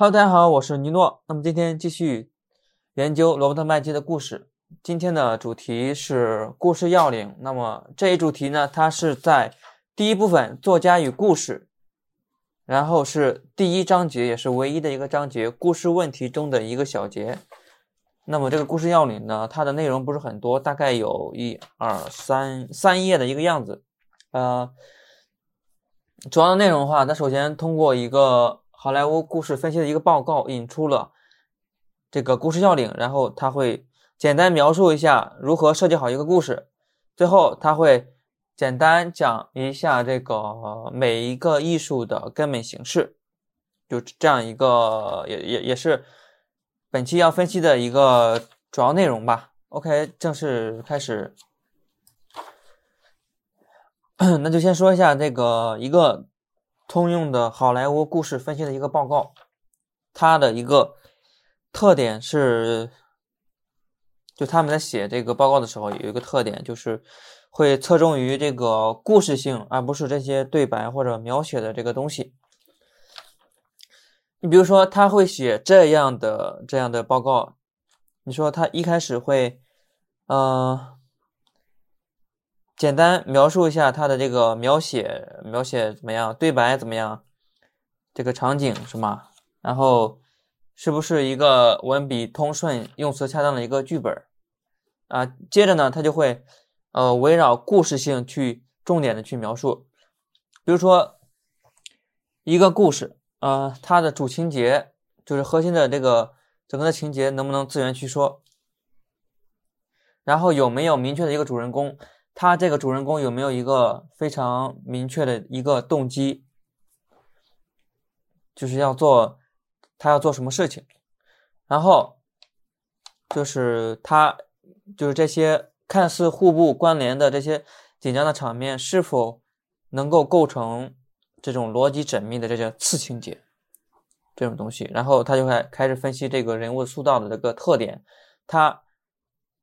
Hello，大家好，我是尼诺。那么今天继续研究罗伯特麦基的故事。今天的主题是故事要领。那么这一主题呢，它是在第一部分“作家与故事”，然后是第一章节，也是唯一的一个章节——故事问题中的一个小节。那么这个故事要领呢，它的内容不是很多，大概有一二三三页的一个样子。呃，主要的内容的话，它首先通过一个好莱坞故事分析的一个报告，引出了这个故事要领，然后他会。简单描述一下如何设计好一个故事，最后他会简单讲一下这个每一个艺术的根本形式，就这样一个也也也是本期要分析的一个主要内容吧。OK，正式开始，那就先说一下这个一个通用的好莱坞故事分析的一个报告，它的一个特点是。就他们在写这个报告的时候，有一个特点，就是会侧重于这个故事性，而不是这些对白或者描写的这个东西。你比如说，他会写这样的这样的报告，你说他一开始会，呃，简单描述一下他的这个描写，描写怎么样，对白怎么样，这个场景是吗？然后是不是一个文笔通顺、用词恰当的一个剧本？啊，接着呢，他就会，呃，围绕故事性去重点的去描述，比如说一个故事，呃，它的主情节就是核心的这个整个的情节能不能自圆其说，然后有没有明确的一个主人公，他这个主人公有没有一个非常明确的一个动机，就是要做他要做什么事情，然后就是他。就是这些看似互不关联的这些紧张的场面，是否能够构成这种逻辑缜密的这些次情节这种东西？然后他就会开始分析这个人物塑造的这个特点，他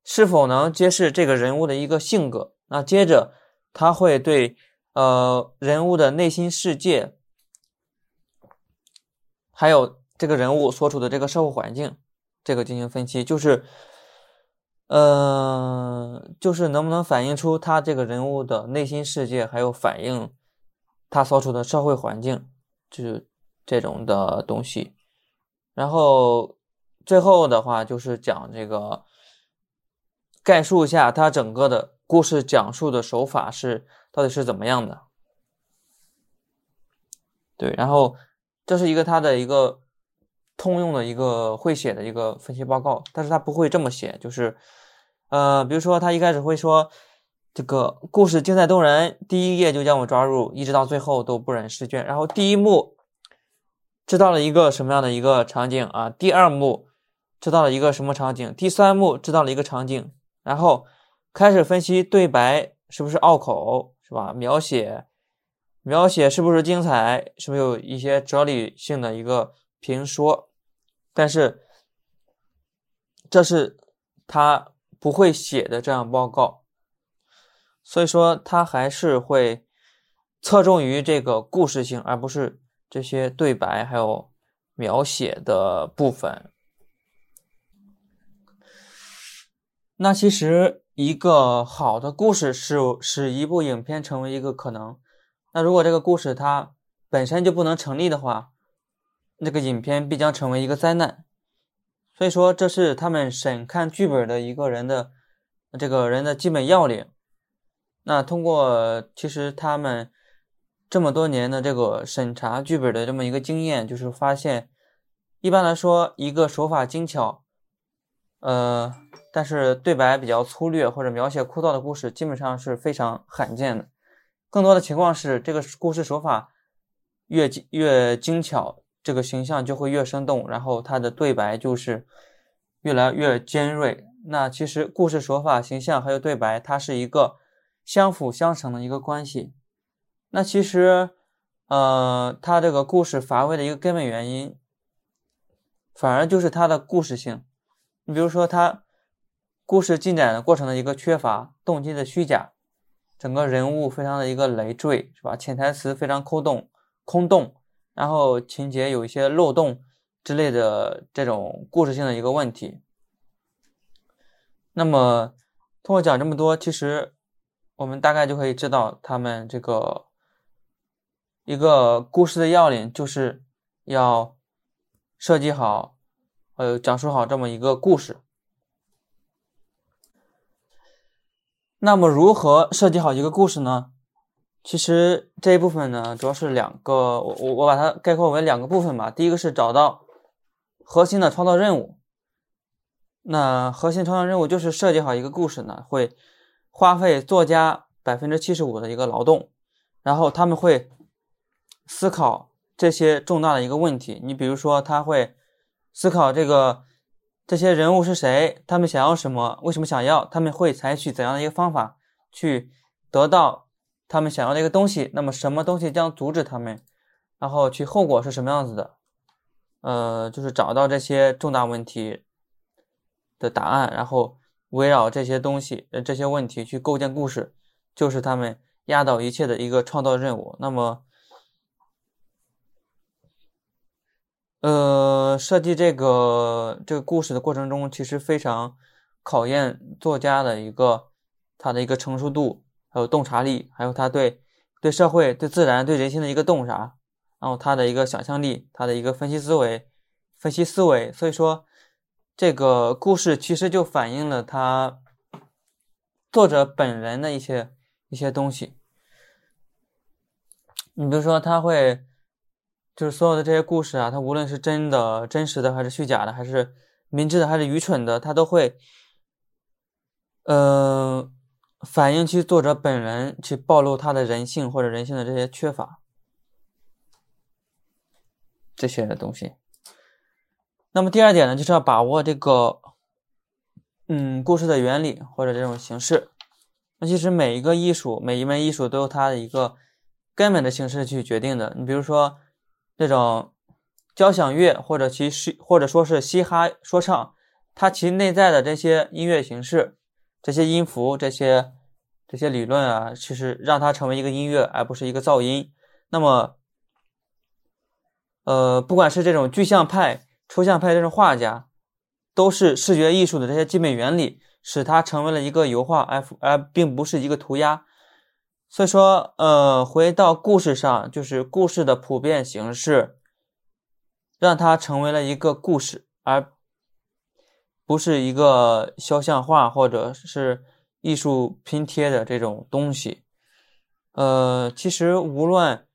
是否能揭示这个人物的一个性格？那接着他会对呃人物的内心世界，还有这个人物所处的这个社会环境，这个进行分析，就是。呃，就是能不能反映出他这个人物的内心世界，还有反映他所处的社会环境，就是这种的东西。然后最后的话就是讲这个，概述一下他整个的故事讲述的手法是到底是怎么样的。对，然后这是一个他的一个。通用的一个会写的一个分析报告，但是他不会这么写，就是，呃，比如说他一开始会说，这个故事精彩动人，第一页就将我抓入，一直到最后都不忍释卷。然后第一幕知道了一个什么样的一个场景啊？第二幕知道了一个什么场景？第三幕知道了一个场景，然后开始分析对白是不是拗口，是吧？描写描写是不是精彩？是不是有一些哲理性的一个评说？但是，这是他不会写的这样报告，所以说他还是会侧重于这个故事性，而不是这些对白还有描写的部分。那其实一个好的故事是使一部影片成为一个可能。那如果这个故事它本身就不能成立的话，那个影片必将成为一个灾难，所以说这是他们审看剧本的一个人的这个人的基本要领。那通过其实他们这么多年的这个审查剧本的这么一个经验，就是发现一般来说一个手法精巧，呃，但是对白比较粗略或者描写枯燥的故事，基本上是非常罕见的。更多的情况是这个故事手法越越精巧。这个形象就会越生动，然后他的对白就是越来越尖锐。那其实故事手法、形象还有对白，它是一个相辅相成的一个关系。那其实，呃，他这个故事乏味的一个根本原因，反而就是他的故事性。你比如说，他故事进展的过程的一个缺乏动机的虚假，整个人物非常的一个累赘，是吧？潜台词非常空洞，空洞。然后情节有一些漏洞，之类的这种故事性的一个问题。那么，通过讲这么多，其实我们大概就可以知道，他们这个一个故事的要领就是要设计好，呃，讲述好这么一个故事。那么，如何设计好一个故事呢？其实这一部分呢，主要是两个，我我我把它概括为两个部分吧。第一个是找到核心的创造任务。那核心创造任务就是设计好一个故事呢，会花费作家百分之七十五的一个劳动，然后他们会思考这些重大的一个问题。你比如说，他会思考这个。这些人物是谁？他们想要什么？为什么想要？他们会采取怎样的一个方法去得到他们想要的一个东西？那么什么东西将阻止他们？然后去后果是什么样子的？呃，就是找到这些重大问题的答案，然后围绕这些东西、呃这些问题去构建故事，就是他们压倒一切的一个创造任务。那么。呃，设计这个这个故事的过程中，其实非常考验作家的一个他的一个成熟度，还有洞察力，还有他对对社会、对自然、对人性的一个洞察，然后他的一个想象力，他的一个分析思维、分析思维。所以说，这个故事其实就反映了他作者本人的一些一些东西。你比如说，他会。就是所有的这些故事啊，它无论是真的、真实的，还是虚假的，还是明智的，还是愚蠢的，它都会，呃，反映其作者本人，去暴露他的人性或者人性的这些缺乏，这些东西。那么第二点呢，就是要把握这个，嗯，故事的原理或者这种形式。那其实每一个艺术，每一门艺术都有它的一个根本的形式去决定的。你比如说。这种交响乐或者其是或者说是嘻哈说唱，它其内在的这些音乐形式、这些音符、这些这些理论啊，其实让它成为一个音乐，而不是一个噪音。那么，呃，不管是这种具象派、抽象派这种画家，都是视觉艺术的这些基本原理，使它成为了一个油画，而而并不是一个涂鸦。所以说，呃，回到故事上，就是故事的普遍形式，让它成为了一个故事，而不是一个肖像画或者是艺术拼贴的这种东西。呃，其实无论，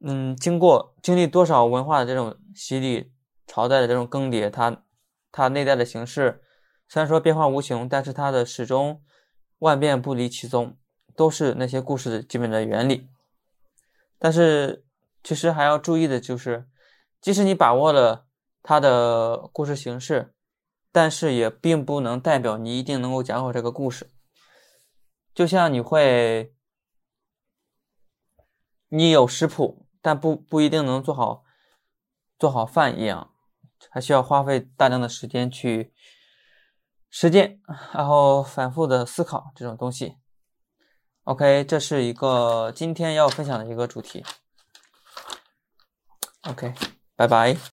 嗯，经过经历多少文化的这种洗礼，朝代的这种更迭，它它内在的形式虽然说变化无穷，但是它的始终万变不离其宗。都是那些故事的基本的原理，但是其实还要注意的就是，即使你把握了它的故事形式，但是也并不能代表你一定能够讲好这个故事。就像你会，你有食谱，但不不一定能做好做好饭一样，还需要花费大量的时间去实践，然后反复的思考这种东西。OK，这是一个今天要分享的一个主题。OK，拜拜。